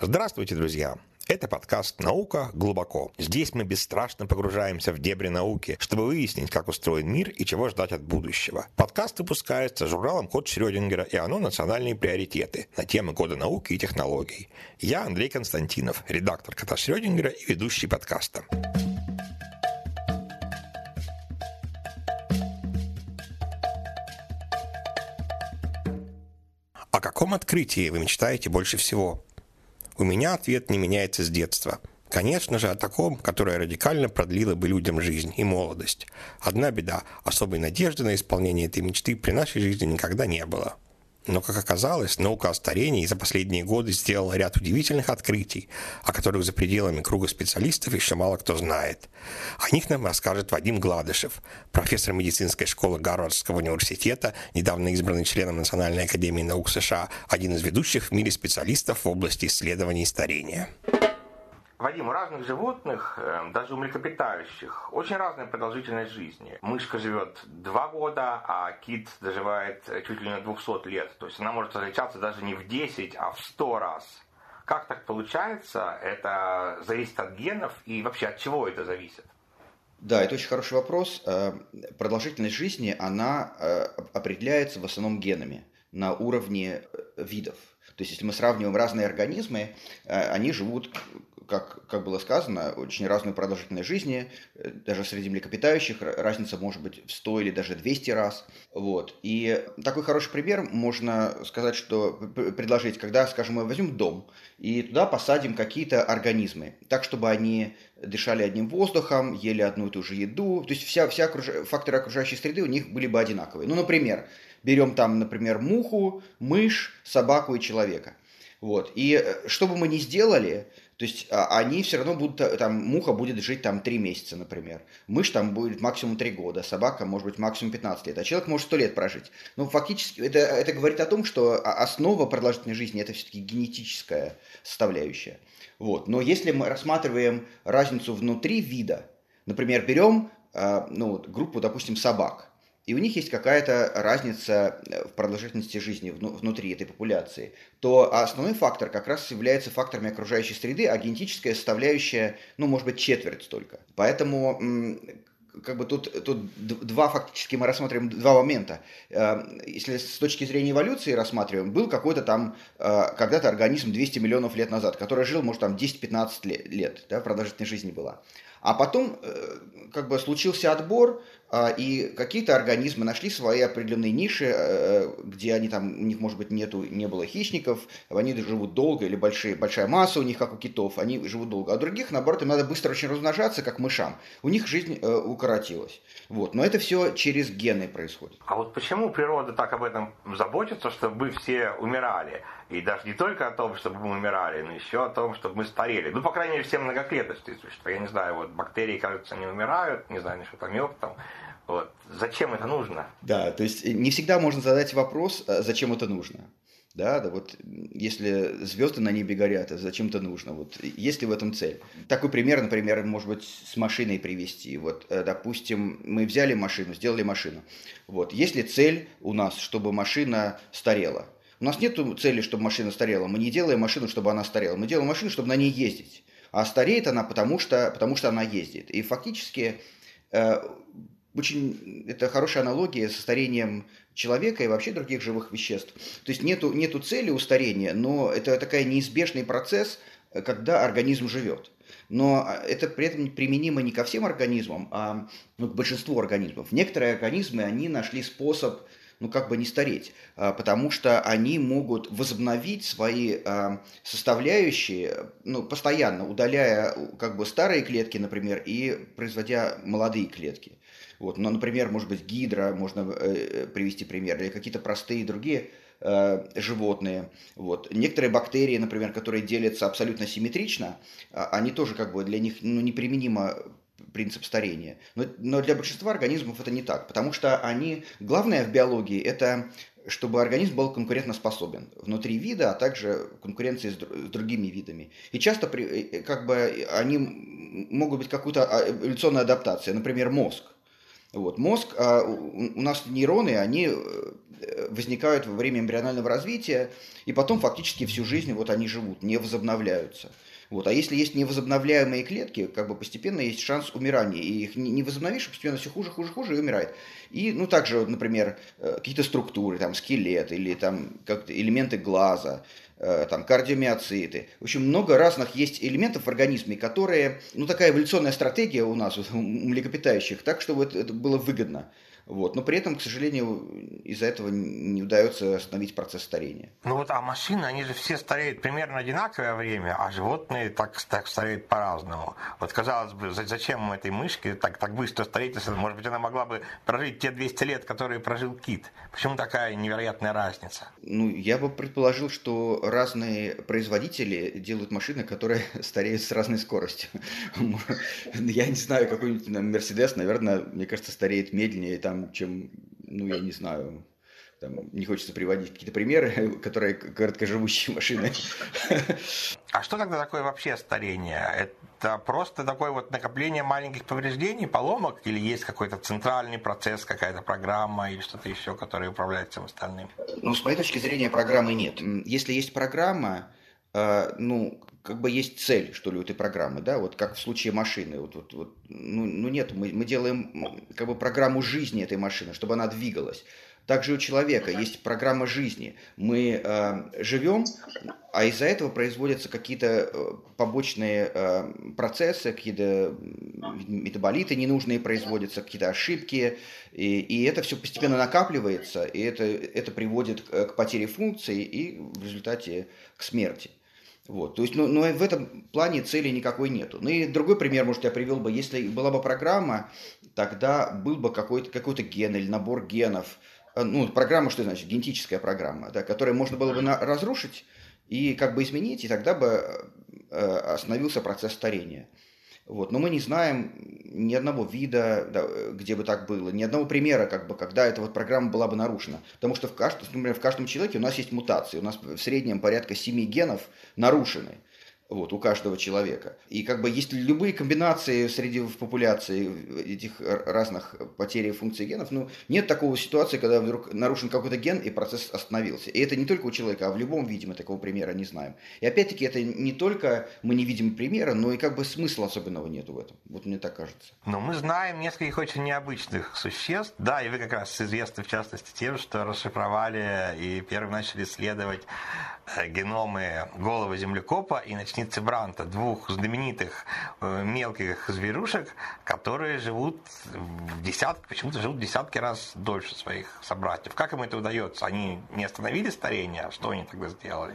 Здравствуйте, друзья! Это подкаст «Наука глубоко». Здесь мы бесстрашно погружаемся в дебри науки, чтобы выяснить, как устроен мир и чего ждать от будущего. Подкаст выпускается журналом «Код Шрёдингера» и оно «Национальные приоритеты» на темы кода науки и технологий. Я Андрей Константинов, редактор «Кота Шрёдингера» и ведущий подкаста. О каком открытии вы мечтаете больше всего? У меня ответ не меняется с детства. Конечно же, о таком, которое радикально продлило бы людям жизнь и молодость. Одна беда – особой надежды на исполнение этой мечты при нашей жизни никогда не было. Но, как оказалось, наука о старении за последние годы сделала ряд удивительных открытий, о которых за пределами круга специалистов еще мало кто знает. О них нам расскажет Вадим Гладышев, профессор медицинской школы Гарвардского университета, недавно избранный членом Национальной академии наук США, один из ведущих в мире специалистов в области исследований старения. Вадим, у разных животных, эм, даже у млекопитающих, очень разная продолжительность жизни. Мышка живет два года, а кит доживает э, чуть ли не 200 лет. То есть она может отличаться даже не в 10, а в 100 раз. Как так получается? Это зависит от генов и вообще от чего это зависит? Да, это очень хороший вопрос. Э, продолжительность жизни, она э, определяется в основном генами на уровне видов. То есть, если мы сравниваем разные организмы, они живут как, как было сказано, очень разную продолжительность жизни. Э, даже среди млекопитающих разница может быть в 100 или даже 200 раз. Вот. И такой хороший пример можно сказать, что предложить, когда, скажем, мы возьмем дом и туда посадим какие-то организмы, так, чтобы они дышали одним воздухом, ели одну и ту же еду. То есть вся, вся окруж... факторы окружающей среды у них были бы одинаковые. Ну, например, берем там, например, муху, мышь, собаку и человека. Вот. И э, что бы мы ни сделали, то есть а, они все равно будут, там, муха будет жить там 3 месяца, например. Мышь там будет максимум 3 года, собака может быть максимум 15 лет, а человек может 100 лет прожить. Ну, фактически, это, это говорит о том, что основа продолжительной жизни – это все-таки генетическая составляющая. Вот. Но если мы рассматриваем разницу внутри вида, например, берем а, ну, группу, допустим, собак, и у них есть какая-то разница э, в продолжительности жизни внутри этой популяции, то основной фактор как раз является факторами окружающей среды, а генетическая составляющая, ну, может быть, четверть только. Поэтому как бы тут, тут два фактически мы рассматриваем два момента. Э, если с точки зрения эволюции рассматриваем, был какой-то там э, когда-то организм 200 миллионов лет назад, который жил, может, там 10-15 лет, да, продолжительность жизни была. А потом как бы случился отбор, а, и какие-то организмы нашли свои определенные ниши, э, э, где они там, у них, может быть, нету, не было хищников, они живут долго, или большие, большая масса у них, как у китов, они живут долго. А других, наоборот, им надо быстро очень размножаться, как мышам. У них жизнь э, укоротилась. Вот. Но это все через гены происходит. А вот почему природа так об этом заботится, чтобы все умирали? И даже не только о том, чтобы мы умирали, но еще о том, чтобы мы старели. Ну, по крайней мере, все многоклеточные существа. Я не знаю, вот бактерии, кажется, не умирают, не знаю, насчет амеб там. Вот. Зачем это нужно? Да, то есть не всегда можно задать вопрос, а зачем это нужно. Да, да, вот если звезды на небе горят, зачем это нужно? Вот есть ли в этом цель? Такой пример, например, может быть, с машиной привести. Вот, э, допустим, мы взяли машину, сделали машину. Вот, есть ли цель у нас, чтобы машина старела? У нас нет цели, чтобы машина старела. Мы не делаем машину, чтобы она старела. Мы делаем машину, чтобы на ней ездить. А стареет она потому, что, потому что она ездит. И фактически э, очень это хорошая аналогия со старением человека и вообще других живых веществ. То есть нету, нету цели у старения, но это такой неизбежный процесс, когда организм живет. Но а, это при этом применимо не ко всем организмам, а ну, к большинству организмов. Некоторые организмы, они нашли способ ну, как бы не стареть, а, потому что они могут возобновить свои а, составляющие, ну, постоянно удаляя как бы старые клетки, например, и производя молодые клетки. Вот, ну, например, может быть, гидра, можно э, привести пример, или какие-то простые другие э, животные. Вот. Некоторые бактерии, например, которые делятся абсолютно симметрично, а, они тоже как бы для них ну, неприменимо принцип старения. Но, но для большинства организмов это не так, потому что они... Главное в биологии – это чтобы организм был конкурентоспособен внутри вида, а также конкуренции с, с другими видами. И часто при, э, как бы они могут быть какую-то а, эволюционная адаптация, например, мозг. Вот. Мозг, а у нас нейроны, они э, возникают во время эмбрионального развития, и потом фактически всю жизнь вот они живут, не возобновляются. Вот. А если есть невозобновляемые клетки, как бы постепенно есть шанс умирания. И их не возобновишь, постепенно все хуже, хуже, хуже и умирает. И, ну, также, например, э, какие-то структуры, там, скелет или там как элементы глаза, э, там, кардиомиоциты. В общем, много разных есть элементов в организме, которые, ну, такая эволюционная стратегия у нас, у млекопитающих, так, чтобы это было выгодно. Вот. Но при этом, к сожалению, из-за этого не удается остановить процесс старения. Ну вот, а машины, они же все стареют примерно одинаковое время, а животные так, так стареют по-разному. Вот, казалось бы, зачем этой мышке так, так быстро стареть, если, может быть, она могла бы прожить те 200 лет, которые прожил кит? Почему такая невероятная разница? Ну, я бы предположил, что разные производители делают машины, которые стареют с разной скоростью. Я не знаю, какой-нибудь Мерседес, наверное, мне кажется, стареет медленнее, там там, чем, ну, я не знаю, там, не хочется приводить какие-то примеры, которые короткоживущие машины. А что тогда такое вообще старение? Это просто такое вот накопление маленьких повреждений, поломок, или есть какой-то центральный процесс, какая-то программа или что-то еще, которое управляет всем остальным? Ну, с моей точки зрения, программы нет. Если есть программа, э, ну, как бы есть цель, что ли, у этой программы, да, вот как в случае машины, вот, вот, вот ну, ну нет, мы, мы делаем как бы программу жизни этой машины, чтобы она двигалась. Также у человека есть программа жизни. Мы э, живем, а из-за этого производятся какие-то э, побочные э, процессы, какие-то метаболиты ненужные производятся, какие-то ошибки, и, и это все постепенно накапливается, и это, это приводит к, к потере функции и в результате к смерти. Вот, то есть, ну, ну, в этом плане цели никакой нету. Ну и другой пример, может, я привел бы, если была бы программа, тогда был бы какой-то какой ген или набор генов, э, ну, программа, что значит, генетическая программа, да, которую можно было бы на, разрушить и как бы изменить, и тогда бы э, остановился процесс старения. Вот. Но мы не знаем ни одного вида, да, где бы так было, ни одного примера, как бы, когда эта вот программа была бы нарушена. Потому что в каждом, например, в каждом человеке у нас есть мутации. У нас в среднем порядка 7 генов нарушены вот, у каждого человека. И как бы есть любые комбинации среди в популяции этих разных потерь функций генов, ну, нет такого ситуации, когда вдруг нарушен какой-то ген и процесс остановился. И это не только у человека, а в любом виде мы такого примера не знаем. И опять-таки это не только мы не видим примера, но и как бы смысла особенного нету в этом. Вот мне так кажется. Но мы знаем нескольких очень необычных существ. Да, и вы как раз известны в частности тем, что расшифровали и первым начали исследовать э, геномы головы землекопа и начали Ниццы Бранта, двух знаменитых э, мелких зверушек, которые живут в десятки, почему-то живут в десятки раз дольше своих собратьев. Как им это удается? Они не остановили старение? А что они тогда сделали?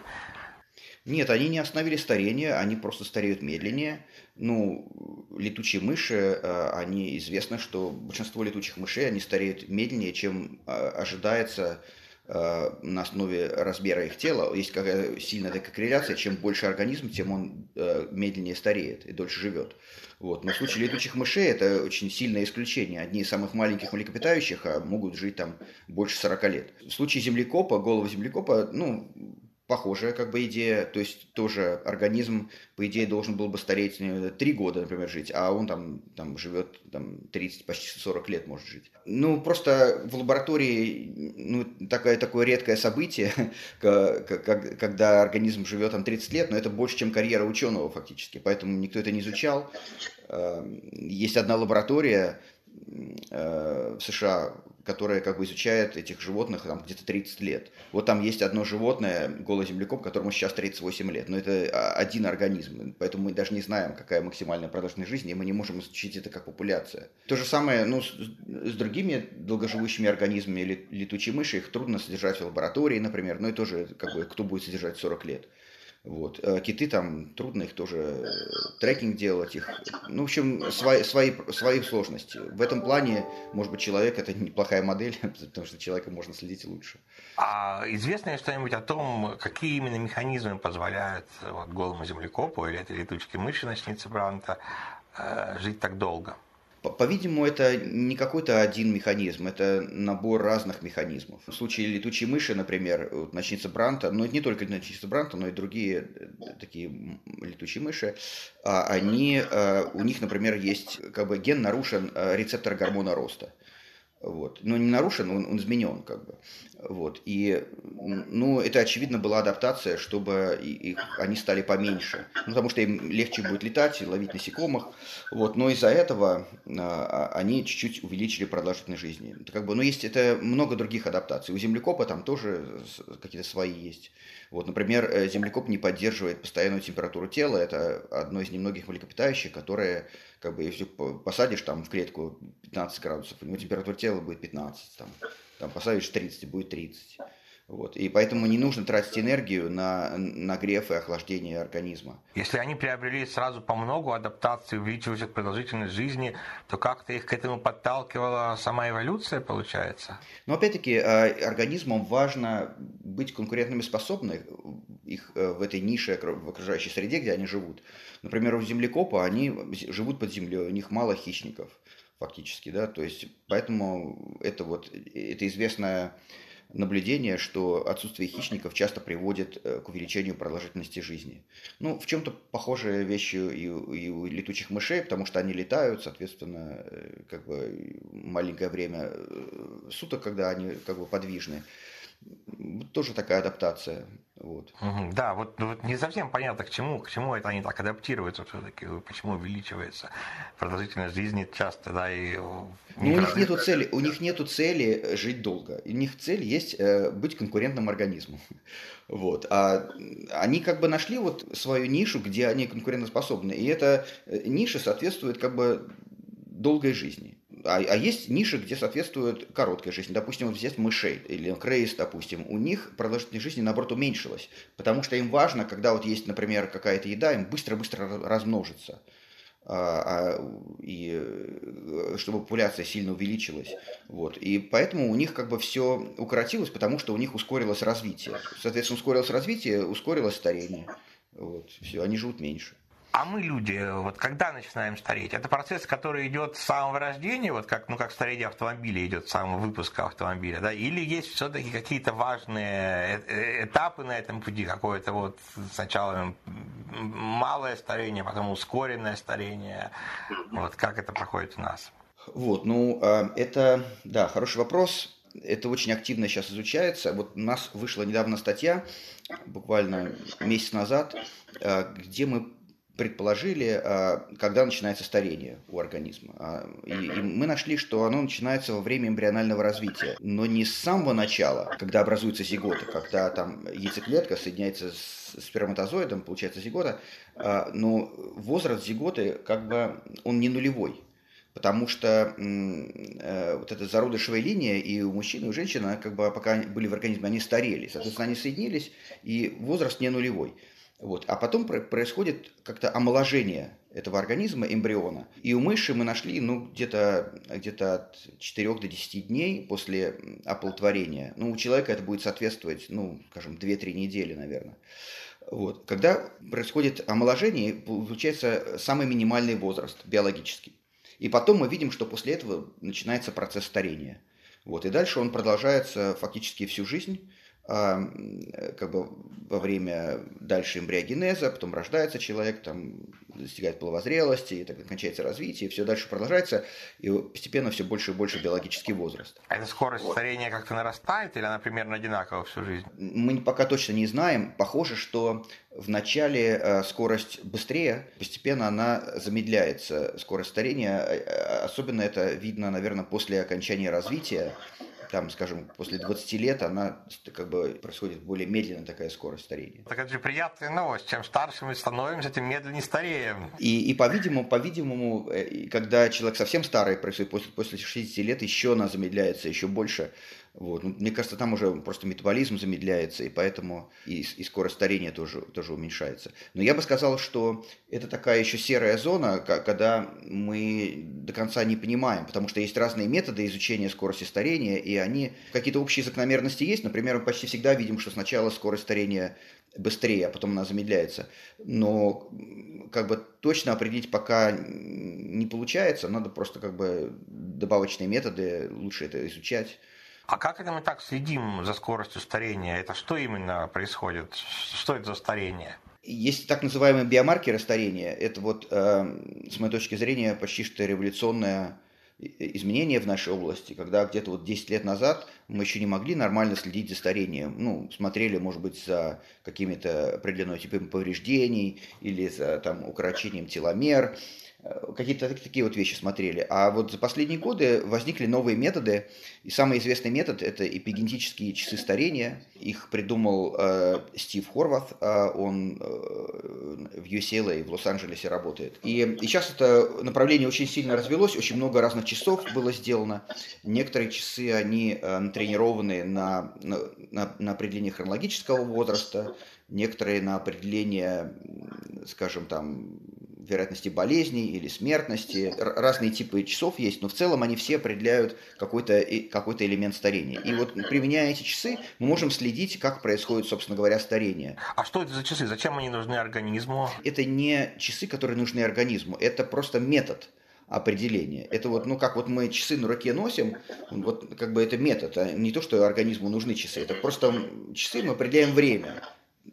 Нет, они не остановили старение, они просто стареют медленнее. Ну, летучие мыши, э, они известно, что большинство летучих мышей, они стареют медленнее, чем э, ожидается на основе размера их тела есть какая сильная такая корреляция, чем больше организм, тем он э, медленнее стареет и дольше живет. Вот. Но в случае летучих мышей это очень сильное исключение. Одни из самых маленьких млекопитающих а могут жить там больше 40 лет. В случае землекопа, голого землекопа, ну, похожая как бы идея, то есть тоже организм, по идее, должен был бы стареть три года, например, жить, а он там, там живет там, 30, почти 40 лет может жить. Ну, просто в лаборатории ну, такое, такое редкое событие, когда организм живет там 30 лет, но это больше, чем карьера ученого фактически, поэтому никто это не изучал. Эм, есть одна лаборатория э, в США, которая как бы изучает этих животных там где-то 30 лет. Вот там есть одно животное, голый землекоп, которому сейчас 38 лет, но это один организм, поэтому мы даже не знаем, какая максимальная продолжительность жизни, и мы не можем изучить это как популяция. То же самое ну, с, с другими долгоживущими организмами, летучие мыши, их трудно содержать в лаборатории, например, ну и тоже как бы кто будет содержать 40 лет. Вот. А киты там трудно их тоже э, трекинг делать их. Ну, в общем, свои, свои, свои сложности. В этом плане, может быть, человек это неплохая модель, потому что человека можно следить лучше. А известно ли что-нибудь о том, какие именно механизмы позволяют вот, голому землекопу или этой летучке мыши ночницы Бранта э, жить так долго? По-видимому, это не какой-то один механизм, это набор разных механизмов. В случае летучей мыши, например, вот ночница Бранта, но это не только ночница Бранта, но и другие э, такие летучие мыши, а они, э, у них, например, есть как бы ген нарушен э, рецептор гормона роста. Вот. Но не нарушен, он, он изменен как бы. Вот. И ну, это, очевидно, была адаптация, чтобы их, они стали поменьше. Ну, потому что им легче будет летать, ловить насекомых. Вот. Но из-за этого а, они чуть-чуть увеличили продолжительность жизни. Это, как бы, ну, есть это много других адаптаций. У землекопа там тоже какие-то свои есть. Вот, например, э, землекоп не поддерживает постоянную температуру тела. Это одно из немногих млекопитающих, которые как бы если посадишь там в клетку 15 градусов, у него температура тела будет 15, там, там посадишь 30, будет 30. Вот. И поэтому не нужно тратить энергию на нагрев и охлаждение организма. Если они приобрели сразу по многу адаптации, увеличивать продолжительность жизни, то как-то их к этому подталкивала сама эволюция, получается? Но опять-таки а, организмам важно быть конкурентными способны их э, в этой нише в окружающей среде, где они живут. Например, у землекопа они живут под землей, у них мало хищников фактически, да, то есть поэтому это вот это известная наблюдение, что отсутствие хищников часто приводит э, к увеличению продолжительности жизни. Ну, в чем-то похожие вещи и, и у летучих мышей, потому что они летают, соответственно, э, как бы маленькое время э, суток, когда они как бы подвижны. Тоже такая адаптация. Вот. Да, вот, ну, вот не совсем понятно, к чему, к чему это они так адаптируются все-таки, почему увеличивается продолжительность жизни часто, да, и... Ну, у них нету цели, у них нету цели жить долго. У них цель есть э, быть конкурентным организмом. Вот. А они как бы нашли вот свою нишу, где они конкурентоспособны. И эта э, ниша соответствует как бы долгой жизни. А, а есть ниши, где соответствует короткой жизни. Допустим, вот взять мышей или крейс, допустим. У них продолжительность жизни, наоборот, уменьшилась. Потому что им важно, когда вот есть, например, какая-то еда, им быстро-быстро размножиться. А, а, и э, чтобы популяция сильно увеличилась. Вот. И поэтому у них как бы все укоротилось, потому что у них ускорилось развитие. Соответственно, ускорилось развитие, ускорилось старение. Вот. Все, они живут меньше. А мы, люди, вот когда начинаем стареть? Это процесс, который идет с самого рождения, вот как, ну, как старение автомобиля идет с самого выпуска автомобиля, да? Или есть все-таки какие-то важные э, э, этапы на этом пути, какое-то вот сначала малое старение, потом ускоренное старение. Вот как это проходит у нас? Вот, ну, а, это, да, хороший вопрос. Это очень активно сейчас изучается. Вот у нас вышла недавно статья, буквально месяц назад, а, где мы предположили, а, когда начинается старение у организма. А, и, и мы нашли, что оно начинается во время эмбрионального развития, но не с самого начала, когда образуется зигота, когда там яйцеклетка соединяется с сперматозоидом, получается зигота, а, но возраст зиготы как бы он не нулевой. Потому что э, вот эта зародышевая линия и у мужчин, и у женщин, как бы пока были в организме, они старели. Соответственно, они соединились, и возраст не нулевой. Вот. А потом происходит как-то омоложение этого организма, эмбриона. И у мыши мы нашли ну, где-то где от 4 до 10 дней после оплодотворения. Ну, у человека это будет соответствовать, ну, скажем, 2-3 недели, наверное. Вот. Когда происходит омоложение, получается самый минимальный возраст биологический. И потом мы видим, что после этого начинается процесс старения. Вот. И дальше он продолжается фактически всю жизнь. А, как бы во время дальше эмбриогенеза, потом рождается человек, там достигает половозрелости, и так кончается развитие, и все дальше продолжается, и постепенно все больше и больше биологический возраст. А эта скорость старения как-то нарастает, или она примерно одинакова всю жизнь? Мы пока точно не знаем. Похоже, что в начале э, скорость быстрее, постепенно она замедляется, скорость старения. Э, э, особенно это видно, наверное, после окончания развития там, скажем, после 20 лет она как бы происходит более медленная такая скорость старения. Так это же приятная новость. Чем старше мы становимся, тем медленнее стареем. И, и по-видимому, по-видимому, э, когда человек совсем старый происходит после, после 60 лет, еще она замедляется еще больше. Вот. Ну, мне кажется, там уже просто метаболизм замедляется, и поэтому и, и скорость старения тоже, тоже уменьшается. Но я бы сказал, что это такая еще серая зона, когда мы до конца не понимаем, потому что есть разные методы изучения скорости старения, и они какие-то общие закономерности есть. Например, мы почти всегда видим, что сначала скорость старения быстрее, а потом она замедляется. Но как бы точно определить пока не получается, надо просто как бы добавочные методы, лучше это изучать. А как это мы так следим за скоростью старения? Это что именно происходит? Что это за старение? Есть так называемые биомаркеры старения. Это вот, э, с моей точки зрения, почти что революционное изменение в нашей области, когда где-то вот 10 лет назад мы еще не могли нормально следить за старением. Ну, смотрели, может быть, за какими-то определенными типами повреждений или за там, укорочением теломер. Э, какие-то такие вот вещи смотрели. А вот за последние годы возникли новые методы, и самый известный метод – это эпигенетические часы старения. Их придумал э, Стив Хорват, э, он э, в UCLA, в Лос-Анджелесе работает. И, и сейчас это направление очень сильно развелось, очень много разных часов было сделано. Некоторые часы, они э, натренированы на, на, на определение хронологического возраста, некоторые на определение, скажем, там, вероятности болезней или смертности. Разные типы часов есть, но в целом они все определяют какой-то какой элемент старения. И вот применяя эти часы, мы можем следить, как происходит, собственно говоря, старение. А что это за часы? Зачем они нужны организму? Это не часы, которые нужны организму, это просто метод определения. Это вот, ну, как вот мы часы на руке носим, вот как бы это метод, а не то, что организму нужны часы, это просто часы мы определяем время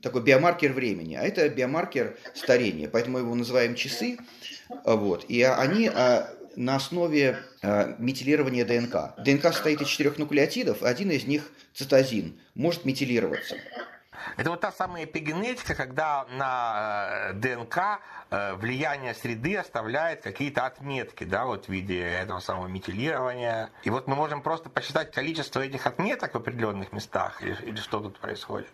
такой биомаркер времени, а это биомаркер старения, поэтому мы его называем часы, вот, и они а, на основе а, метилирования ДНК. ДНК состоит из четырех нуклеотидов, один из них цитозин, может метилироваться. Это вот та самая эпигенетика, когда на э, ДНК э, влияние среды оставляет какие-то отметки, да, вот в виде этого самого метилирования. И вот мы можем просто посчитать количество этих отметок в определенных местах, или, или что тут происходит?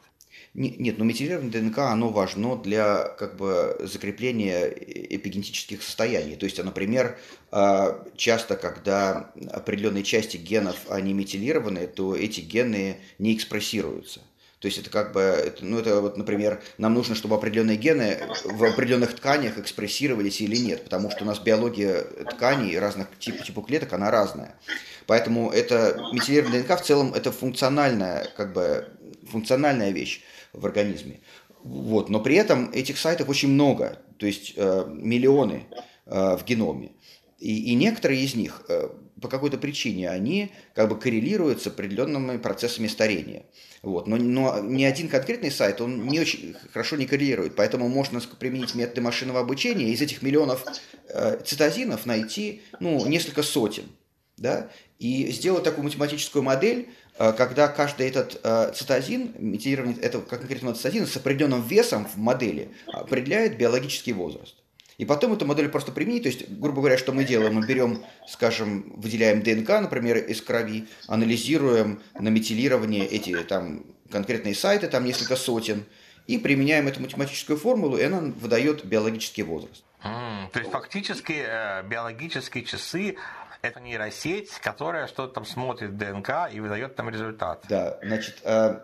Нет, но метилированное ДНК, оно важно для как бы, закрепления эпигенетических состояний. То есть, например, а, часто, когда определенные части генов, они метилированы, то эти гены не экспрессируются. То есть это как бы, это, ну это вот, например, нам нужно, чтобы определенные гены в определенных тканях экспрессировались или нет, потому что у нас биология тканей разных типов, типов клеток, она разная. Поэтому это метилированная ДНК в целом это функциональная, как бы, функциональная вещь в организме. Вот. Но при этом этих сайтов очень много, то есть э, миллионы э, в геноме. И, и некоторые из них э, по какой-то причине они как бы коррелируют с определенными процессами старения. Вот. Но, но ни один конкретный сайт, он не очень хорошо не коррелирует, поэтому можно применить методы машинного обучения, из этих миллионов э, цитозинов найти ну, несколько сотен. Да? И сделать такую математическую модель, Э, когда каждый этот э, цитозин, метилирование этого конкретного цитозина с определенным весом в модели определяет биологический возраст. И потом эту модель просто применить, то есть, грубо говоря, что мы делаем? Мы берем, скажем, выделяем ДНК, например, из крови, анализируем на метилирование эти там конкретные сайты, там несколько сотен, и применяем эту математическую формулу, и она выдает биологический возраст. Mm, то есть фактически э, биологические часы это нейросеть, которая что-то там смотрит ДНК и выдает там результат. Да, значит, э,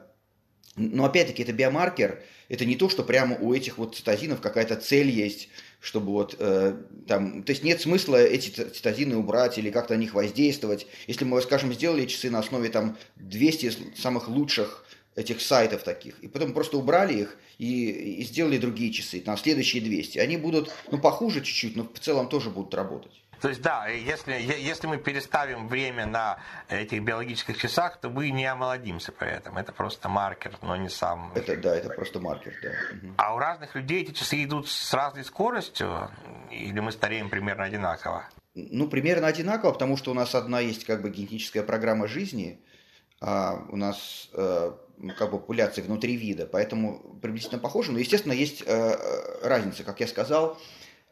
но опять-таки это биомаркер, это не то, что прямо у этих вот цитозинов какая-то цель есть, чтобы вот э, там, то есть нет смысла эти цитозины убрать или как-то на них воздействовать. Если мы, скажем, сделали часы на основе там 200 самых лучших этих сайтов таких, и потом просто убрали их и, и сделали другие часы, там следующие 200, они будут, ну, похуже чуть-чуть, но в целом тоже будут работать. То есть, да, если, если мы переставим время на этих биологических часах, то мы не омолодимся при этом. Это просто маркер, но не сам. Это, да, это просто маркер, да. А у разных людей эти часы идут с разной скоростью, или мы стареем примерно одинаково? Ну, примерно одинаково, потому что у нас одна есть как бы генетическая программа жизни, а у нас э, как бы популяция внутри вида, поэтому приблизительно похоже. Но, естественно, есть э, э разница, как я сказал,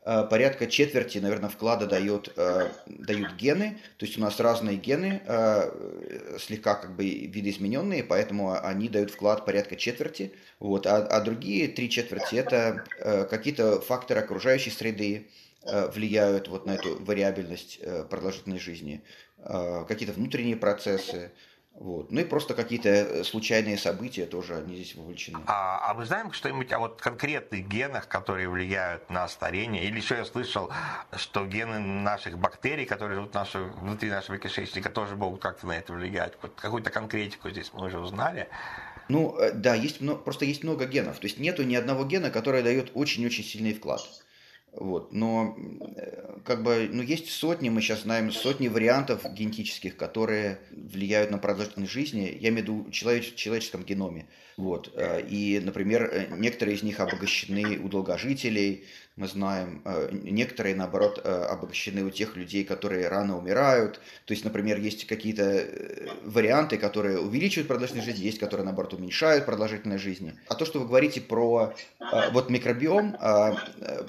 порядка четверти, наверное, вклада дает, э, дают гены. То есть у нас разные гены, э, слегка как бы видоизмененные, поэтому они дают вклад порядка четверти. Вот. А, а другие три четверти – это какие-то факторы окружающей среды, влияют вот на эту вариабельность продолжительной жизни, какие-то внутренние процессы, Вот. Ну и просто какие-то э, случайные события тоже они здесь вовлечены. А, а мы знаем что-нибудь о вот конкретных генах, которые влияют на старение? Или еще я слышал, что гены наших бактерий, которые живут наши, внутри нашего кишечника, тоже могут как-то на это влиять? Вот какую-то конкретику здесь мы уже узнали. Ну, э, да, есть, просто есть много генов. То есть нету ни одного гена, который дает очень-очень сильный вклад. Вот. Но э, как бы, ну, есть сотни, мы сейчас знаем сотни вариантов генетических, которые влияют на продолжительность жизни, я имею в виду человеч, человеческом геноме. Вот. Э, и, например, э, некоторые из них обогащены у долгожителей, мы знаем. Э, некоторые, наоборот, обогащены у тех людей, которые рано умирают. То есть, например, есть какие-то варианты, которые увеличивают продолжительность жизни, есть, которые, наоборот, уменьшают продолжительность жизни. А то, что вы говорите про вот микробиом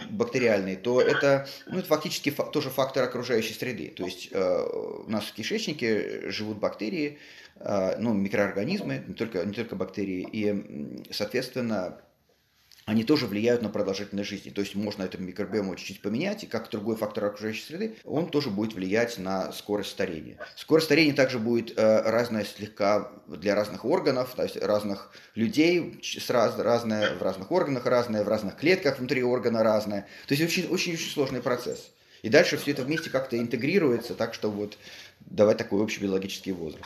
бактериальный, то это, ну, это фактически тоже фактор окружающей среды. То есть у нас в кишечнике живут бактерии, ну, микроорганизмы, не только, не только бактерии, и, соответственно, они тоже влияют на продолжительность жизни. То есть можно эту микробиому чуть-чуть поменять, и как другой фактор окружающей среды, он тоже будет влиять на скорость старения. Скорость старения также будет э, разная слегка для разных органов, то есть разных людей, с раз, разная в разных органах разная, в разных клетках внутри органа разная. То есть очень-очень сложный процесс. И дальше все это вместе как-то интегрируется, так что вот давать такой общий биологический возраст.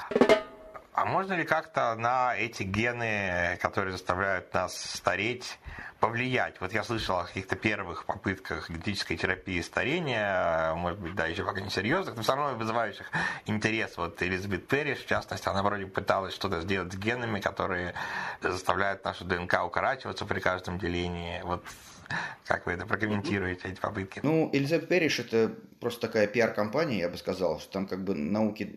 А можно ли как-то на эти гены, которые заставляют нас стареть, повлиять? Вот я слышал о каких-то первых попытках генетической терапии старения, может быть, да, еще пока не серьезных, но все равно вызывающих интерес. Вот Элизабет Перри, в частности, она вроде пыталась что-то сделать с генами, которые заставляют нашу ДНК укорачиваться при каждом делении. Вот как вы это прокомментируете, эти попытки? Ну, Элизабет Перриш это просто такая пиар-компания, я бы сказал, что там как бы науки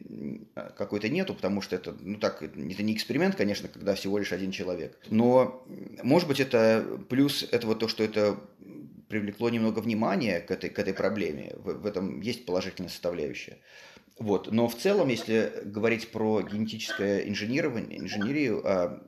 какой-то нету, потому что это, ну так, это не эксперимент, конечно, когда всего лишь один человек. Но, может быть, это плюс этого то, что это привлекло немного внимания к этой, к этой проблеме. В, в этом есть положительная составляющая. Вот. Но в целом, если говорить про генетическое инженирование, инженерию, а,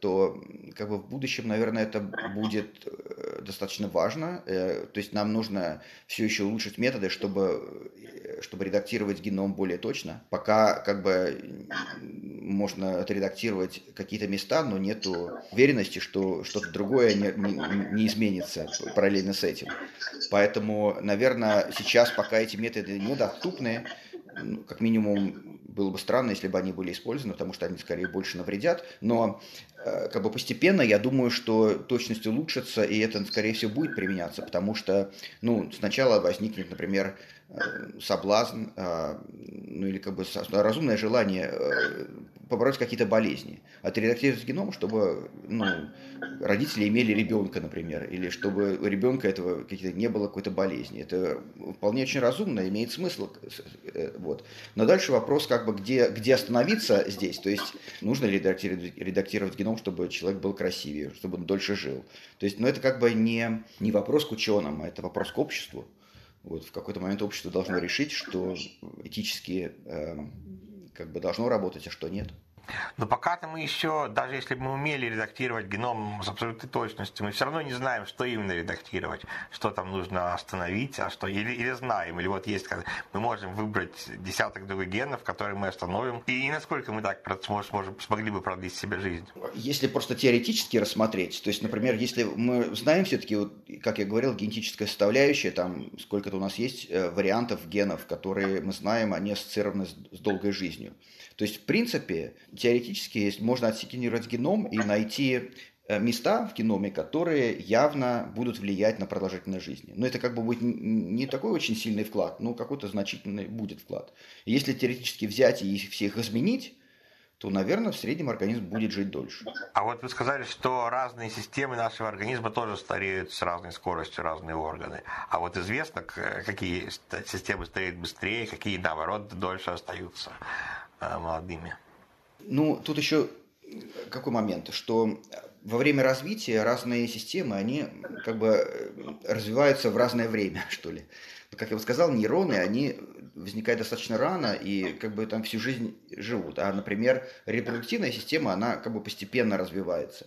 то как бы в будущем, наверное, это будет э, достаточно важно. Э, то есть нам нужно все еще улучшить методы, чтобы, э, чтобы редактировать геном более точно. Пока как бы можно отредактировать какие-то места, но нет уверенности, что что-то другое не, не, не изменится параллельно с этим. Поэтому, наверное, сейчас пока эти методы недоступны, ну, как минимум, было бы странно, если бы они были использованы, потому что они скорее больше навредят. Но э, как бы постепенно, я думаю, что точность улучшится, и это, скорее всего, будет применяться, потому что, ну, сначала возникнет, например, Э, соблазн, э, ну или как бы разумное желание э, побороть какие-то болезни. Отредактировать геном, чтобы ну, родители имели ребенка, например, или чтобы у ребенка этого какие-то не было какой-то болезни. Это вполне очень разумно, имеет смысл. Вот. Но дальше вопрос, как бы, где, где остановиться здесь. То есть нужно ли редактировать, редактировать геном, чтобы человек был красивее, чтобы он дольше жил. То есть, ну, это как бы не, не вопрос к ученым, а это вопрос к обществу. Вот в какой-то момент общество должно решить, что этически э, как бы должно работать, а что нет. Но пока-то мы еще, даже если бы мы умели редактировать геном с абсолютной точностью, мы все равно не знаем, что именно редактировать, что там нужно остановить, а что или, или знаем, или вот есть, мы можем выбрать десяток других генов, которые мы остановим, и, и насколько мы так сможем, смогли бы продлить себе жизнь. Если просто теоретически рассмотреть, то есть, например, если мы знаем все-таки, вот, как я говорил, генетическая составляющая, там сколько-то у нас есть э, вариантов генов, которые мы знаем, они ассоциированы с, долгой жизнью. То есть, в принципе, теоретически можно отсеквенировать геном и найти э, места в геноме, которые явно будут влиять на продолжительность жизни. Но это как бы будет не такой очень сильный вклад, но какой-то значительный будет вклад. если теоретически взять и всех изменить, то, наверное, в среднем организм будет жить дольше. А вот вы сказали, что разные системы нашего организма тоже стареют с разной скоростью, разные органы. А вот известно, какие системы стареют быстрее, какие, наоборот, дольше остаются. Э, молодыми? Ну, тут еще какой момент, что во время развития разные системы, они как бы э, развиваются в разное время, что ли. Как я уже сказал, нейроны, они возникают достаточно рано и как бы там всю жизнь живут. А, например, репродуктивная система, она как бы постепенно развивается.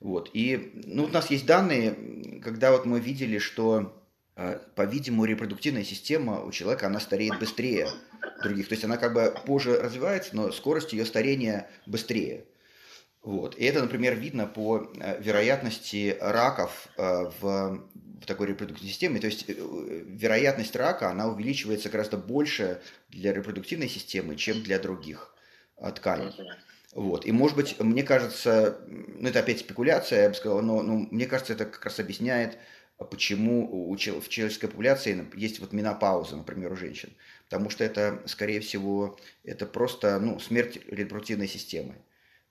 Вот. И ну, у нас есть данные, когда вот мы видели, что э, по-видимому, репродуктивная система у человека, она стареет быстрее других. То есть она как бы позже развивается, но скорость ее старения быстрее. Вот. И это, например, видно по э, вероятности раков в, в такой репродуктивной системе. То есть вероятность рака, она увеличивается гораздо больше для репродуктивной системы, чем для других тканей. Вот. И, может быть, мне кажется, ну, это опять спекуляция, я бы сказал, но ну, мне кажется, это как раз объясняет, почему у, в человеческой популяции есть вот менопауза, например, у женщин. Потому что это, скорее всего, это просто ну, смерть репродуктивной системы.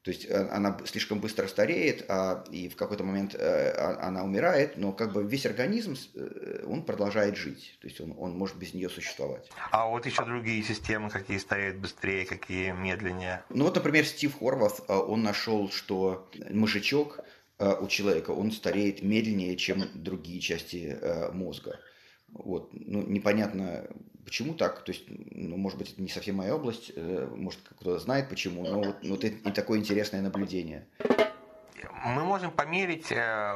То есть э, она слишком быстро стареет, а, и в какой-то момент э, а, она умирает, но как бы весь организм, э, он продолжает жить. То есть он, он может без нее существовать. А вот еще другие системы, какие стареют быстрее, какие медленнее? Ну вот, например, Стив Хорват, он нашел, что мышечок у человека, он стареет медленнее, чем другие части мозга. Вот. Ну, непонятно, почему так. То есть, ну, может быть, это не совсем моя область, э, может, кто-то знает почему, но вот, вот это не такое интересное наблюдение. Мы можем померить э,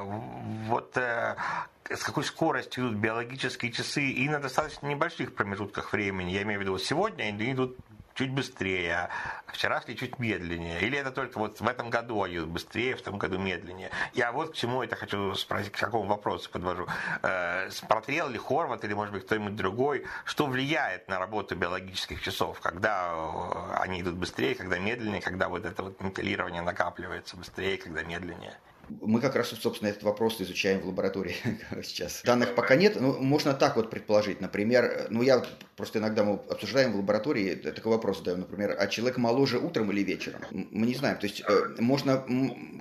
вот э, с какой скоростью идут биологические часы и на достаточно небольших промежутках времени. Я имею в виду, сегодня идут чуть быстрее, а вчера шли чуть медленнее. Или это только вот в этом году они быстрее, в том году медленнее. Я вот к чему это хочу спросить, к какому вопросу подвожу. Э, смотрел ли Хорват или, может быть, кто-нибудь другой, что влияет на работу биологических часов, когда э, они идут быстрее, когда медленнее, когда вот это вот металлирование накапливается быстрее, когда медленнее? Мы как раз, собственно, этот вопрос изучаем в лаборатории сейчас. Данных пока нет, но можно так вот предположить. Например, ну я просто иногда мы обсуждаем в лаборатории, такой вопрос задаем, например, а человек моложе утром или вечером? Мы не знаем. То есть э, можно,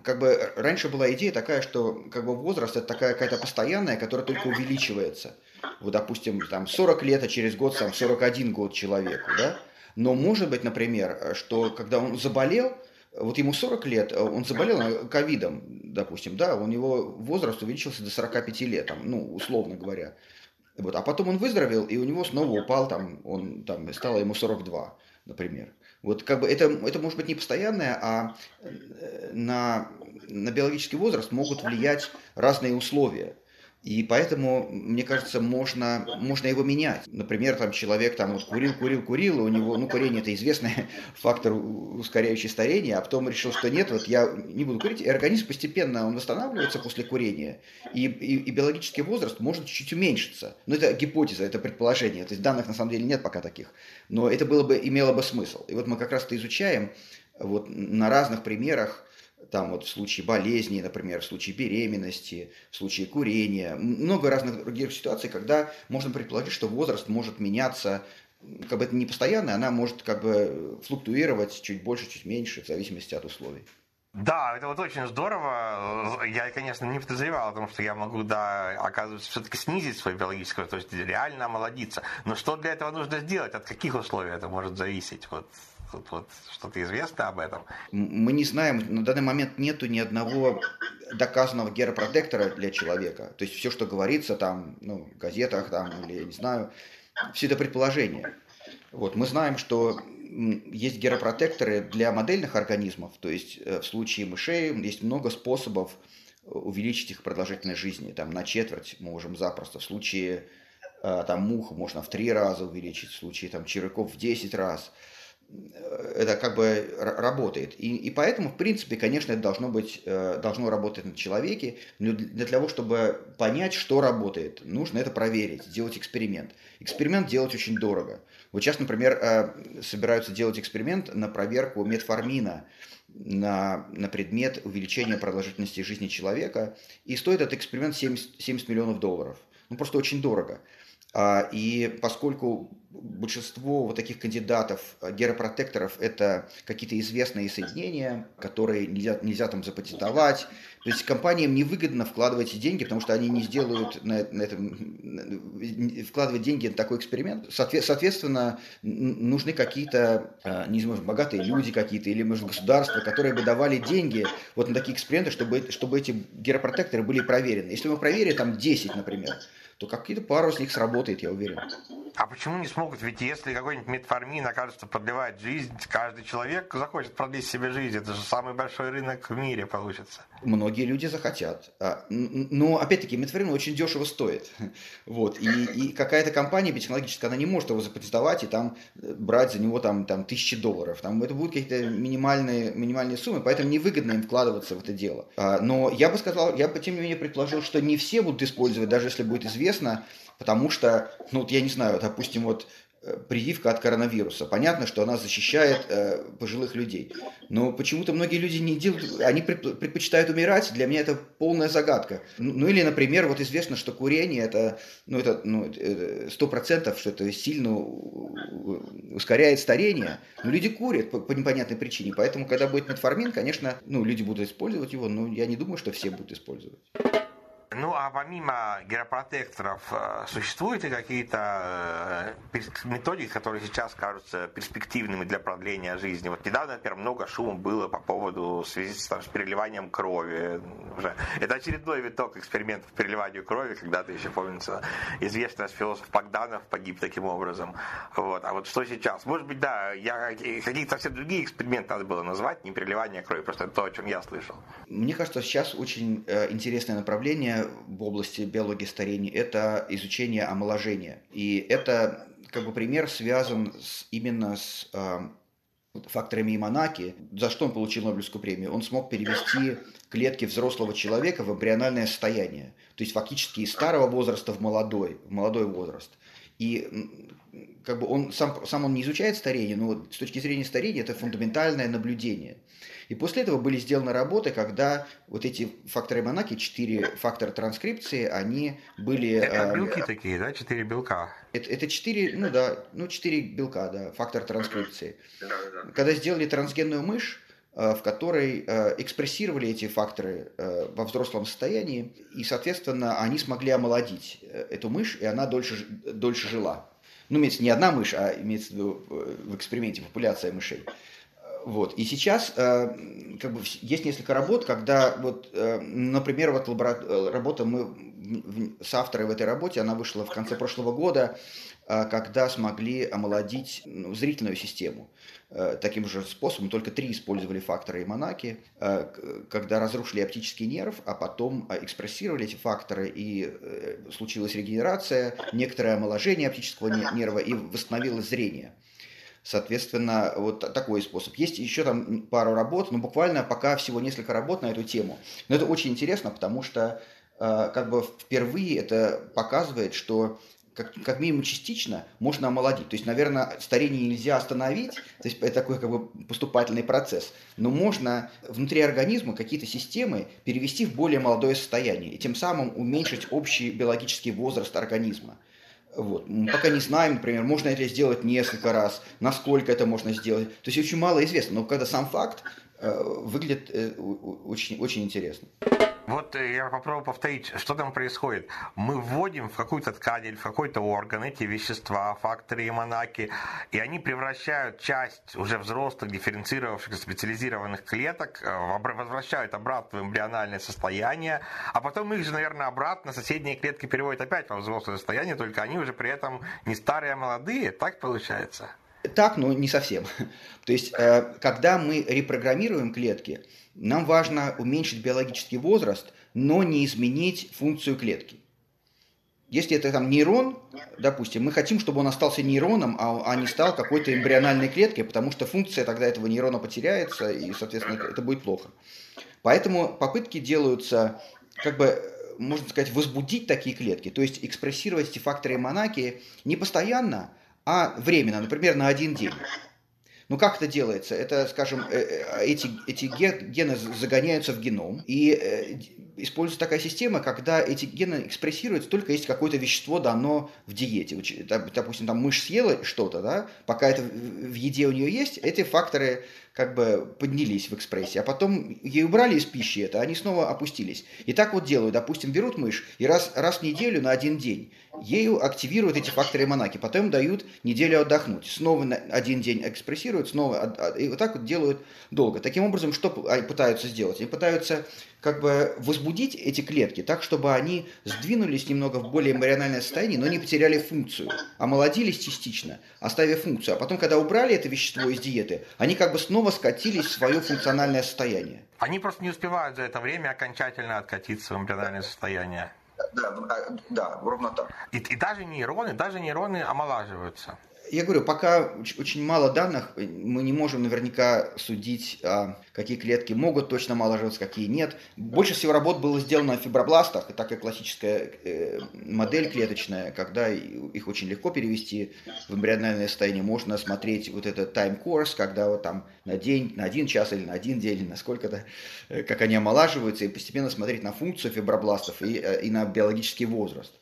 как бы раньше была идея такая, что как бы возраст это такая какая-то постоянная, которая только увеличивается. Вот, допустим, там 40 лет, а через год там 41 год человеку, да? Но может быть, например, что когда он заболел, вот ему 40 лет, э, он заболел ковидом, допустим, да, у него возраст увеличился до 45 лет, там, ну, условно говоря. Вот, а потом он выздоровел, и у него снова упал, там, он, там, стало ему 42, например. Вот как бы это, это может быть не постоянное, а э, на, на биологический возраст могут влиять разные условия. И поэтому, мне кажется, можно, можно его менять. Например, там человек там вот курил, курил, курил, и у него, ну, курение это известный фактор, ускоряющий старение, а потом решил, что нет, вот я не буду курить, и организм постепенно он восстанавливается после курения, и, и, и биологический возраст может чуть-чуть уменьшиться. Но это гипотеза, это предположение, то есть данных на самом деле нет пока таких, но это было бы, имело бы смысл. И вот мы как раз это изучаем вот на разных примерах, там вот в случае болезни, например, в случае беременности, в случае курения, много разных других ситуаций, когда можно предположить, что возраст может меняться, как бы это не постоянно, она может как бы флуктуировать чуть больше, чуть меньше, в зависимости от условий. Да, это вот очень здорово. Я, конечно, не подозревал о том, что я могу, да, оказывается, все-таки снизить свой биологический, то есть реально омолодиться. Но что для этого нужно сделать? От каких условий это может зависеть? Вот Тут вот что-то известно об этом? Мы не знаем, на данный момент нету ни одного доказанного геропротектора для человека. То есть все, что говорится там, ну, в газетах там, или я не знаю, все это предположения. Вот, мы знаем, что есть геропротекторы для модельных организмов, то есть э, в случае мышей есть много способов увеличить их продолжительность жизни. Там на четверть можем запросто. В случае э, там мух можно в три раза увеличить, в случае там червяков в 10 раз это как бы работает. И, и поэтому, в принципе, конечно, это должно быть, э, должно работать на человеке, но для того, чтобы понять, что работает, нужно это проверить, сделать эксперимент. Эксперимент делать очень дорого. Вот сейчас, например, э, собираются делать эксперимент на проверку метформина на, на предмет увеличения продолжительности жизни человека, и стоит этот эксперимент 70, 70 миллионов долларов. Ну, просто очень дорого. А, и поскольку большинство вот таких кандидатов, э, геропротекторов, это какие-то известные соединения, которые нельзя, нельзя там запатентовать, то есть компаниям невыгодно вкладывать деньги, потому что они не сделают на, на этом, вкладывать деньги на такой эксперимент. Соответственно, нужны какие-то, э, не знаю, богатые люди какие-то, или, может, государства, которые бы давали деньги вот на такие эксперименты, чтобы, чтобы эти геропротекторы были проверены. Если мы проверим там 10, например, то какие-то пару из них сработает, я уверен. А почему не смогут? Ведь если какой-нибудь метформин окажется продлевает жизнь, каждый человек захочет продлить себе жизнь. Это же самый большой рынок в мире получится. Многие люди захотят. А, но, опять-таки, метформин очень дешево стоит. Вот. И, и какая-то компания биотехнологическая, она не может его запатентовать и там э, брать за него там, там тысячи долларов. Там это будут какие-то минимальные, минимальные суммы, поэтому невыгодно им вкладываться в это дело. А, но я бы сказал, я бы тем не менее предположил, что не все будут использовать, даже если будет известно, потому что, ну вот я не знаю, допустим, вот э, прививка от коронавируса. Понятно, что она защищает э, пожилых людей. Но почему-то многие люди не делают, они предпочитают умирать. Для меня это полная загадка. Ну, ну или, например, вот известно, что курение это, ну это, ну, сто процентов, что это сильно ускоряет старение. Но люди курят по, по непонятной причине. Поэтому, когда будет метформин, конечно, ну, люди будут использовать его, но я не думаю, что все будут использовать. Ну, а помимо геропротекторов, э, существуют ли какие-то э, методики, которые сейчас кажутся перспективными для продления жизни? Вот недавно, например, много шума было по поводу связи с, там, с переливанием крови. Это очередной виток экспериментов по переливанию крови. Когда-то еще, помнится, известный философ Богданов погиб таким образом. Вот. А вот что сейчас? Может быть, да, я, какие-то совсем другие эксперименты надо было назвать, не переливание крови, просто это то, о чем я слышал. Мне кажется, сейчас очень э, интересное направление в области биологии старения – это изучение омоложения. И это как бы пример связан с, именно с э, факторами Иманаки. За что он получил Нобелевскую премию? Он смог перевести клетки взрослого человека в эмбриональное состояние. То есть фактически из старого возраста в молодой, в молодой возраст. И как бы он сам, сам он не изучает старение, но вот с точки зрения старения это фундаментальное наблюдение – и после этого были сделаны работы, когда вот эти факторы Монаки, четыре фактора транскрипции, они были... Это э, белки такие, да? Четыре белка? Это, это четыре, ну да, ну четыре белка, да, фактор транскрипции. Когда сделали трансгенную мышь, э, в которой э, экспрессировали эти факторы во взрослом состоянии, и, соответственно, они смогли омолодить эту мышь, и она дольше, дольше жила. Ну, имеется не одна мышь, а имеется в виду в эксперименте популяция мышей. Вот. И сейчас э, как бы есть несколько работ, когда вот, э, например, вот лабора... Э, работа мы с авторой в этой работе, она вышла в конце прошлого года, когда смогли омолодить ну, зрительную систему. Таким же способом, только три использовали факторы Иманаки, э, когда разрушили оптический нерв, а потом экспрессировали эти факторы, и случилась регенерация, некоторое омоложение оптического нерва, и восстановилось зрение. Соответственно, вот такой способ. Есть еще там пару работ, но буквально пока всего несколько работ на эту тему. Но это очень интересно, потому что э, как бы впервые это показывает, что как, как минимум частично можно омолодить. То есть, наверное, старение нельзя остановить, то есть это такой как бы поступательный процесс, но можно внутри организма какие-то системы перевести в более молодое состояние и тем самым уменьшить общий биологический возраст организма. Вот. Мы пока не знаем, например, можно это сделать несколько раз, насколько это можно сделать. То есть очень мало известно, но когда сам факт э, выглядит э, очень, очень интересно. Вот э, я попробую повторить, что там происходит. Мы вводим в какую-то ткань или в какой-то орган эти вещества, факторы и монаки, и они превращают часть уже взрослых, дифференцировавших, специализированных клеток, э, возвращают обратно в эмбриональное состояние, а потом их же, наверное, обратно соседние клетки переводят опять во взрослое состояние, только они уже при этом не старые, а молодые. Так получается? Так, но не совсем. То есть, э, когда мы репрограммируем клетки, нам важно уменьшить биологический возраст, но не изменить функцию клетки. Если это там нейрон, допустим, мы хотим, чтобы он остался нейроном, а, а не стал какой-то эмбриональной клеткой, потому что функция тогда этого нейрона потеряется, и, соответственно, это, это будет плохо. Поэтому попытки делаются, как бы, можно сказать, возбудить такие клетки, то есть экспрессировать эти факторы монаки не постоянно, а временно, например, на один день. Ну как это делается? Это, скажем, э, э, эти, эти гены загоняются в геном, и э, используется такая система, когда эти гены экспрессируются только если какое-то вещество дано в диете. Допустим, там мышь съела что-то, да, пока это в еде у нее есть, эти факторы как бы поднялись в экспрессии, а потом ей убрали из пищи это, они снова опустились. И так вот делают, допустим, берут мышь и раз, раз в неделю на один день ею активируют эти факторы монаки, потом дают неделю отдохнуть, снова на один день экспрессируют, снова, и вот так вот делают долго. Таким образом, что пытаются сделать? Они пытаются как бы возбудить возбудить эти клетки так, чтобы они сдвинулись немного в более эмбриональное состояние, но не потеряли функцию, омолодились частично, оставив функцию. А потом, когда убрали это вещество из диеты, они как бы снова скатились в свое функциональное состояние. Они просто не успевают за это время окончательно откатиться в эмбриональное состояние. Да, а, да, ровно так. И, и даже нейроны, даже нейроны омолаживаются я говорю, пока очень мало данных, мы не можем наверняка судить, а, какие клетки могут точно омолаживаться, какие нет. Больше всего работ было сделано в фибробластах, это такая классическая э, модель клеточная, когда их очень легко перевести в эмбриональное состояние. Можно смотреть вот этот time course, когда вот там на день, на один час или на один день, на сколько-то, э, как они омолаживаются, и постепенно смотреть на функцию фибробластов и, э, и на биологический возраст.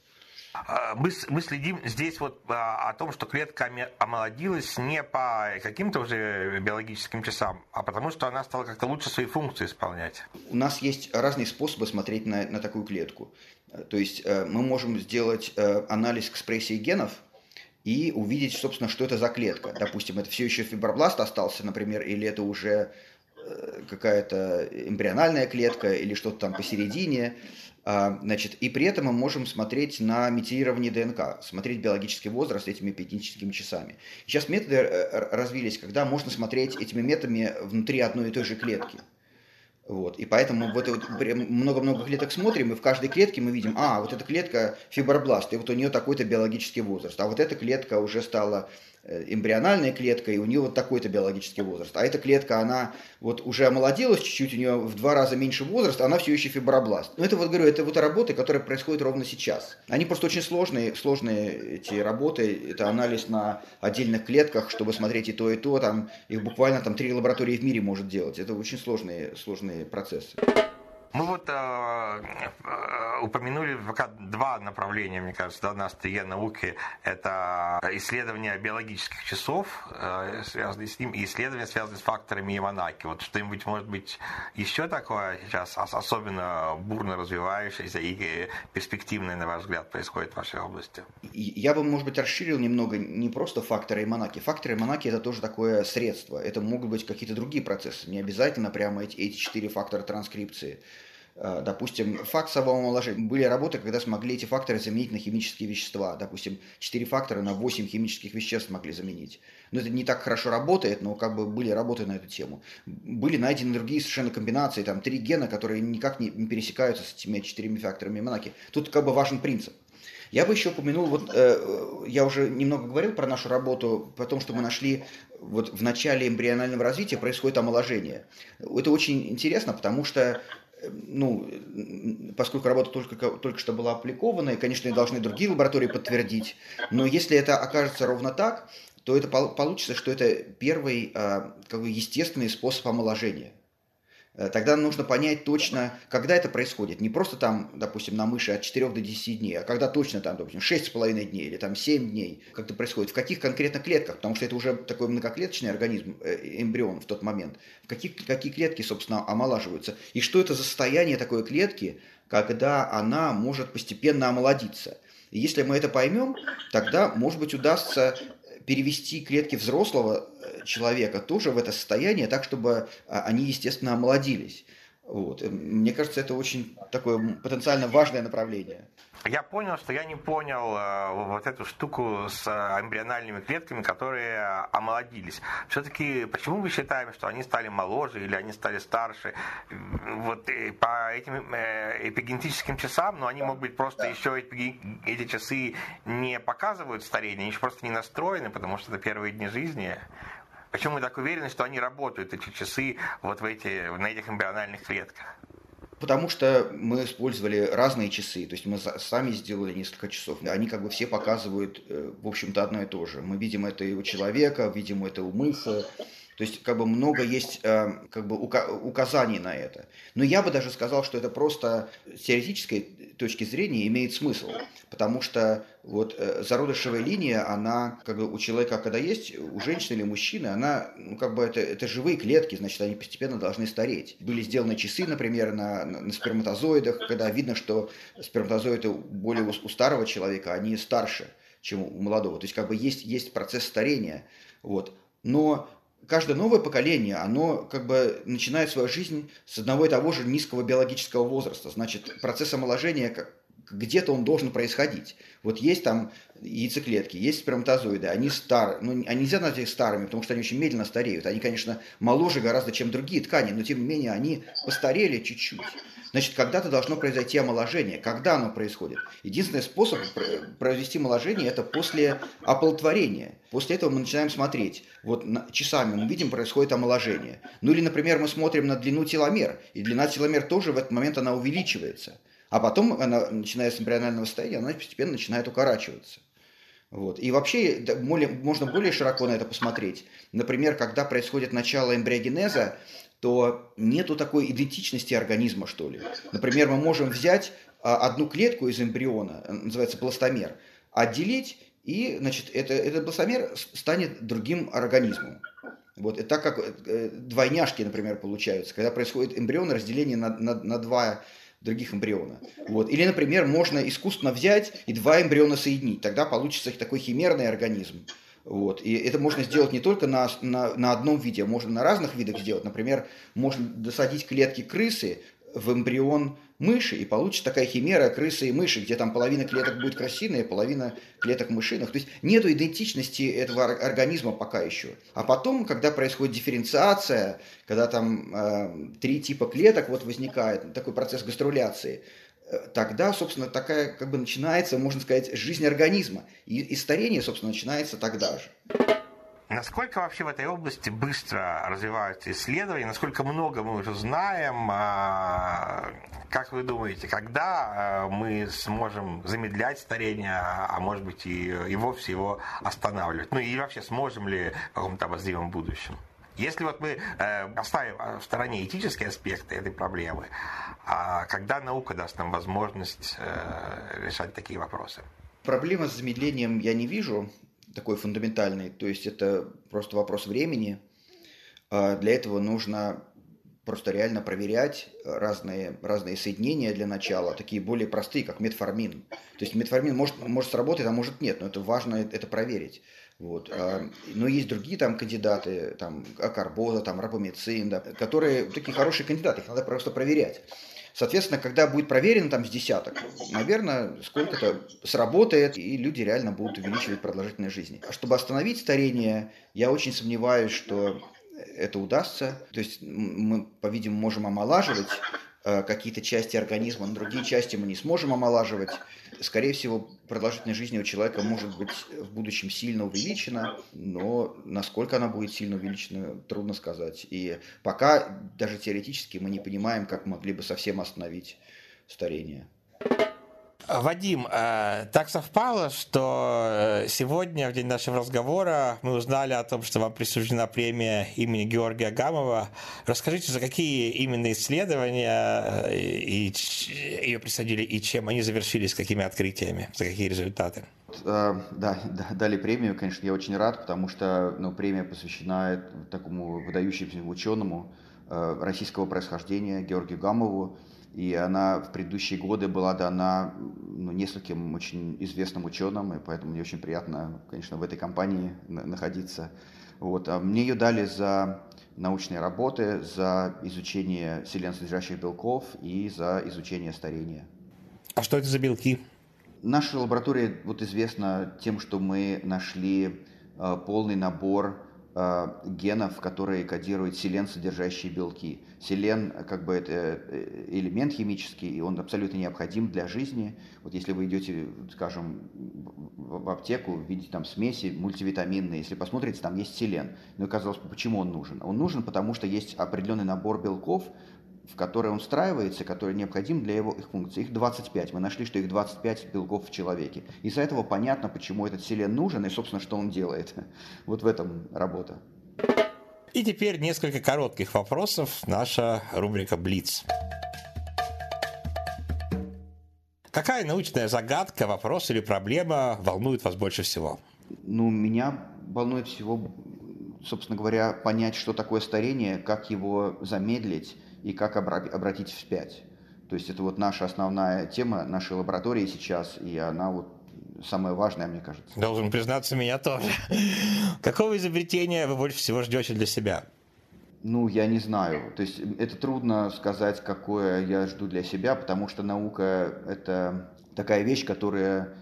А, мы, мы следим здесь вот а, о том, что клетка омолодилась не по каким-то уже биологическим часам, а потому что она стала как-то лучше свои функции исполнять. У нас есть разные способы смотреть на, на такую клетку. То есть э, мы можем сделать э, анализ экспрессии генов и увидеть, собственно, что это за клетка. Допустим, это все еще фибробласт остался, например, или это уже э, какая-то эмбриональная клетка или что-то там посередине. А, значит, и при этом мы можем смотреть на метилирование ДНК, смотреть биологический возраст этими пятническими часами. Сейчас методы э, развились, когда можно смотреть этими методами внутри одной и той же клетки. Вот. И поэтому вот много-много клеток смотрим, и в каждой клетке мы видим, а, вот эта клетка фибробласт, и вот у нее такой-то биологический возраст, а вот эта клетка уже стала эмбриональная клетка, и у нее вот такой-то биологический возраст. А эта клетка, она вот уже омолодилась чуть-чуть, у нее в два раза меньше возраст, она все еще фибробласт. Но это вот, говорю, это вот работы, которые происходят ровно сейчас. Они просто очень сложные, сложные эти работы, это анализ на отдельных клетках, чтобы смотреть и то, и то, там, их буквально там три лаборатории в мире может делать. Это очень сложные, сложные процессы. Мы вот э, э, упомянули пока два направления, мне кажется, да, на острие науки. Это исследование биологических часов, э, связанные с ним, и исследования, связанные с факторами Яманаки. Вот что-нибудь, может быть, еще такое сейчас особенно бурно развивающееся и перспективное, на ваш взгляд, происходит в вашей области? Я бы, может быть, расширил немного не просто факторы Яманаки. Факторы Яманаки – это тоже такое средство. Это могут быть какие-то другие процессы. Не обязательно прямо эти, эти четыре фактора транскрипции. Э, допустим, факсового омоложения. Были работы, когда смогли эти факторы заменить на химические вещества. Допустим, 4 фактора на 8 химических веществ смогли заменить. Но это не так хорошо работает, но как бы были работы на эту тему. Были найдены другие совершенно комбинации, там три гена, которые никак не, пересекаются с этими четырьмя факторами Монаки. Тут как бы важен принцип. Я бы еще упомянул, вот э, я уже немного говорил про нашу работу, про то, что мы нашли вот в начале эмбрионального развития происходит омоложение. Это очень интересно, потому что ну, поскольку работа только, только что была опубликована, и, конечно, и должны другие лаборатории подтвердить, но если это окажется ровно так, то это получится, что это первый а, как бы естественный способ омоложения. Э, тогда нужно понять точно, когда это происходит. Не просто там, допустим, на мыши от 4 до 10 дней, а когда точно там, допустим, 6,5 дней или там 7 дней, как это происходит, в каких конкретно клетках, потому что это уже такой многоклеточный организм, э, эмбрион в тот момент, в каких, какие клетки, собственно, омолаживаются, и что это за состояние такой клетки, когда она может постепенно омолодиться. И если мы это поймем, тогда, может быть, удастся перевести клетки взрослого э, человека тоже в это состояние, так, чтобы а, они, естественно, омолодились. Вот. Мне кажется, это очень такое потенциально важное направление. Я понял, что я не понял э, вот эту штуку с э, эмбриональными клетками, которые омолодились. Все-таки почему мы считаем, что они стали моложе или они стали старше? Вот по этим э, эпигенетическим часам, но они могут быть просто да. еще эти часы не показывают старение, они еще просто не настроены, потому что это первые дни жизни. Почему мы так уверены, что они работают, эти часы, вот в эти, на этих эмбриональных клетках? Потому что мы использовали разные часы, то есть мы сами сделали несколько часов. Они как бы все показывают, э, в общем-то, одно и то же. Мы видим это и у человека, видим это у мыши, то есть как бы много есть э, как бы указаний на это. Но я бы даже сказал, что это просто с теоретической точки зрения имеет смысл, потому что вот э, зародышевая линия, она как бы у человека, когда есть, у женщины или мужчины, она, ну как бы это, это живые клетки, значит, они постепенно должны стареть. Были сделаны часы, например, на, на сперматозоидах, когда видно, что сперматозоиды более у, у старого человека, они старше, чем у молодого. То есть как бы есть, есть процесс старения. Вот. Но каждое новое поколение, оно как бы начинает свою жизнь с одного и того же низкого биологического возраста. Значит, процесс омоложения как где-то он должен происходить. Вот есть там яйцеклетки, есть сперматозоиды, они старые, ну, они нельзя назвать их старыми, потому что они очень медленно стареют. Они, конечно, моложе гораздо, чем другие ткани, но тем не менее они постарели чуть-чуть. Значит, когда-то должно произойти омоложение. Когда оно происходит? Единственный способ произвести омоложение – это после оплодотворения. После этого мы начинаем смотреть. Вот часами мы видим, происходит омоложение. Ну или, например, мы смотрим на длину теломер, и длина теломер тоже в этот момент она увеличивается. А потом, она, начиная с эмбрионального состояния, она постепенно начинает укорачиваться. Вот. И вообще более, можно более широко на это посмотреть. Например, когда происходит начало эмбриогенеза, то нету такой идентичности организма, что ли. Например, мы можем взять а, одну клетку из эмбриона, называется пластомер, отделить, и значит, это, этот пластомер станет другим организмом. Вот, и так как э, двойняшки, например, получаются, когда происходит эмбрион, разделение на, на, на два других эмбриона. Вот. Или, например, можно искусственно взять и два эмбриона соединить, тогда получится такой химерный организм. Вот. И это можно сделать не только на, на, на одном виде, а можно на разных видах сделать. Например, можно досадить клетки крысы в эмбрион мыши, и получится такая химера крысы и мыши, где там половина клеток будет крысиная, половина клеток мышиных. То есть нет идентичности этого организма пока еще. А потом, когда происходит дифференциация, когда там э, три типа клеток вот возникает, такой процесс гаструляции, тогда, собственно, такая как бы начинается, можно сказать, жизнь организма. И, и старение, собственно, начинается тогда же. Насколько вообще в этой области быстро развиваются исследования, насколько много мы уже знаем, а, как вы думаете, когда а, мы сможем замедлять старение, а может быть и, и вовсе его останавливать? Ну и вообще сможем ли в каком-то обозримом будущем? Если вот мы э, оставим в стороне этические аспекты этой проблемы, а когда наука даст нам возможность э, решать такие вопросы? Проблемы с замедлением я не вижу такой фундаментальный. То есть это просто вопрос времени. А для этого нужно просто реально проверять разные, разные соединения для начала, такие более простые, как метформин. То есть метформин может, может сработать, а может нет, но это важно это проверить. Вот. А, но есть другие там кандидаты, там акарбоза, там рабомицин, да, которые такие хорошие кандидаты, их надо просто проверять. Соответственно, когда будет проверено там с десяток, наверное, сколько-то сработает, и люди реально будут увеличивать продолжительность жизни. А чтобы остановить старение, я очень сомневаюсь, что это удастся. То есть мы, по-видимому, можем омолаживать Э, какие-то части организма, но другие части мы не сможем омолаживать. Скорее всего, продолжительность жизни у человека может быть в будущем сильно увеличена, но насколько она будет сильно увеличена, трудно сказать. И пока даже теоретически мы не понимаем, как могли бы совсем остановить старение. Вадим, э, так совпало, что э, сегодня, в день нашего разговора, мы узнали о том, что вам присуждена премия имени Георгия Гамова. Расскажите, за какие именно исследования э, ее присудили и чем они завершились, какими открытиями, за какие результаты? Да, дали премию, конечно, я очень рад, потому что ну, премия посвящена такому выдающемуся ученому российского происхождения Георгию Гамову и она в предыдущие годы была дана ну, нескольким очень известным ученым, и поэтому мне очень приятно, конечно, в этой компании находиться. Вот. А мне ее дали за научные работы, за изучение селен-содержащих белков и за изучение старения. А что это за белки? Наша лаборатория вот известна тем, что мы нашли э, полный набор Э, генов, которые кодируют селен, содержащие белки. Селен, как бы это э, элемент химический, и он абсолютно необходим для жизни. Вот если вы идете, скажем, в аптеку, видите там смеси мультивитаминные, если посмотрите, там есть селен. Ну и казалось бы, почему он нужен? Он нужен, потому что есть определенный набор белков, в которые он встраивается, который необходим для его их функций. Их 25. Мы нашли, что их 25 белков в человеке. Из-за этого понятно, почему этот селен нужен и, собственно, что он делает. Вот в этом работа. И теперь несколько коротких вопросов. Наша рубрика «Блиц». Какая научная загадка, вопрос или проблема волнует вас больше всего? Ну, меня волнует всего, собственно говоря, понять, что такое старение, как его замедлить, и как обратить вспять. То есть это вот наша основная тема нашей лаборатории сейчас, и она вот самое важное, мне кажется. Должен признаться, меня тоже. Какого изобретения вы больше всего ждете для себя? Ну, я не знаю. То есть это трудно сказать, какое я жду для себя, потому что наука – это такая вещь, которая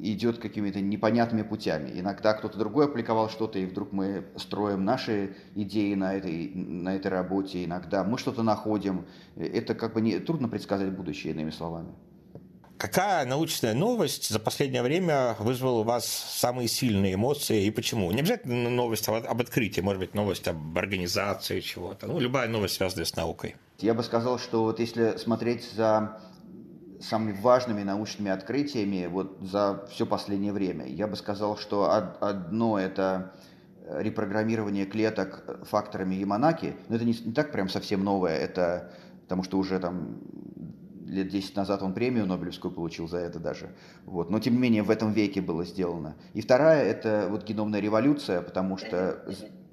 идет какими-то непонятными путями. Иногда кто-то другой аппликовал что-то, и вдруг мы строим наши идеи на этой, на этой работе. Иногда мы что-то находим. Это как бы не, трудно предсказать будущее, иными словами. Какая научная новость за последнее время вызвала у вас самые сильные эмоции и почему? Не обязательно новость об открытии, может быть, новость об организации чего-то. Ну, любая новость, связанная с наукой. Я бы сказал, что вот если смотреть за самыми важными научными открытиями вот за все последнее время, я бы сказал, что одно это репрограммирование клеток факторами Яманаки, но это не, не так прям совсем новое, это потому что уже там лет 10 назад он премию Нобелевскую получил за это даже. Вот. Но тем не менее в этом веке было сделано. И вторая это вот геномная революция, потому что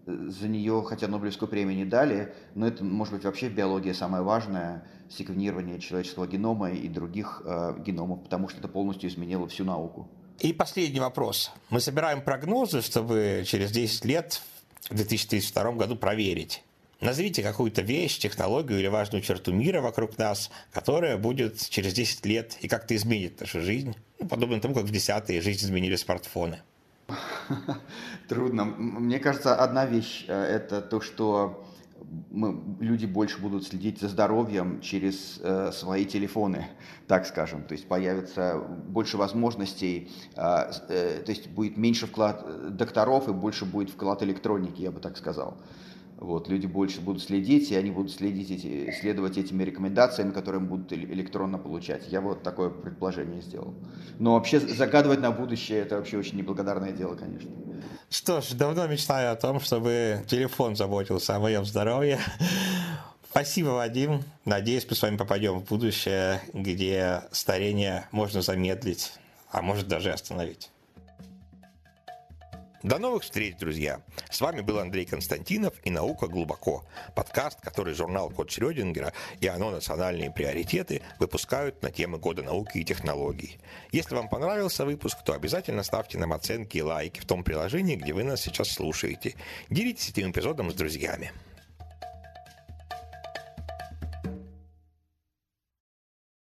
за нее, хотя Нобелевскую премию не дали, но это может быть вообще в биологии самое важное секвенирование человеческого генома и других э, геномов, потому что это полностью изменило всю науку. И последний вопрос. Мы собираем прогнозы, чтобы через 10 лет в 2032 году проверить, Назовите какую-то вещь, технологию или важную черту мира вокруг нас, которая будет через 10 лет и как-то изменит нашу жизнь, ну, подобно тому, как в десятые жизнь изменили смартфоны. Трудно. Мне кажется, одна вещь э, – это то, что мы, люди больше будут следить за здоровьем через э, свои телефоны, так скажем. То есть появится больше возможностей, э, э, то есть будет меньше вклад докторов и больше будет вклад электроники, я бы так сказал. Вот, люди больше будут следить, и они будут следить эти, следовать этим рекомендациям, которые будут электронно получать. Я вот такое предположение сделал. Но вообще загадывать на будущее это вообще очень неблагодарное дело, конечно. Что ж, давно мечтаю о том, чтобы телефон заботился о моем здоровье. Спасибо, Вадим. Надеюсь, мы с вами попадем в будущее, где старение можно замедлить, а может даже остановить. До новых встреч, друзья! С вами был Андрей Константинов и «Наука глубоко» – подкаст, который журнал «Код Шрёдингера» и «Оно. Национальные приоритеты» выпускают на темы года науки и технологий. Если вам понравился выпуск, то обязательно ставьте нам оценки и лайки в том приложении, где вы нас сейчас слушаете. Делитесь этим эпизодом с друзьями.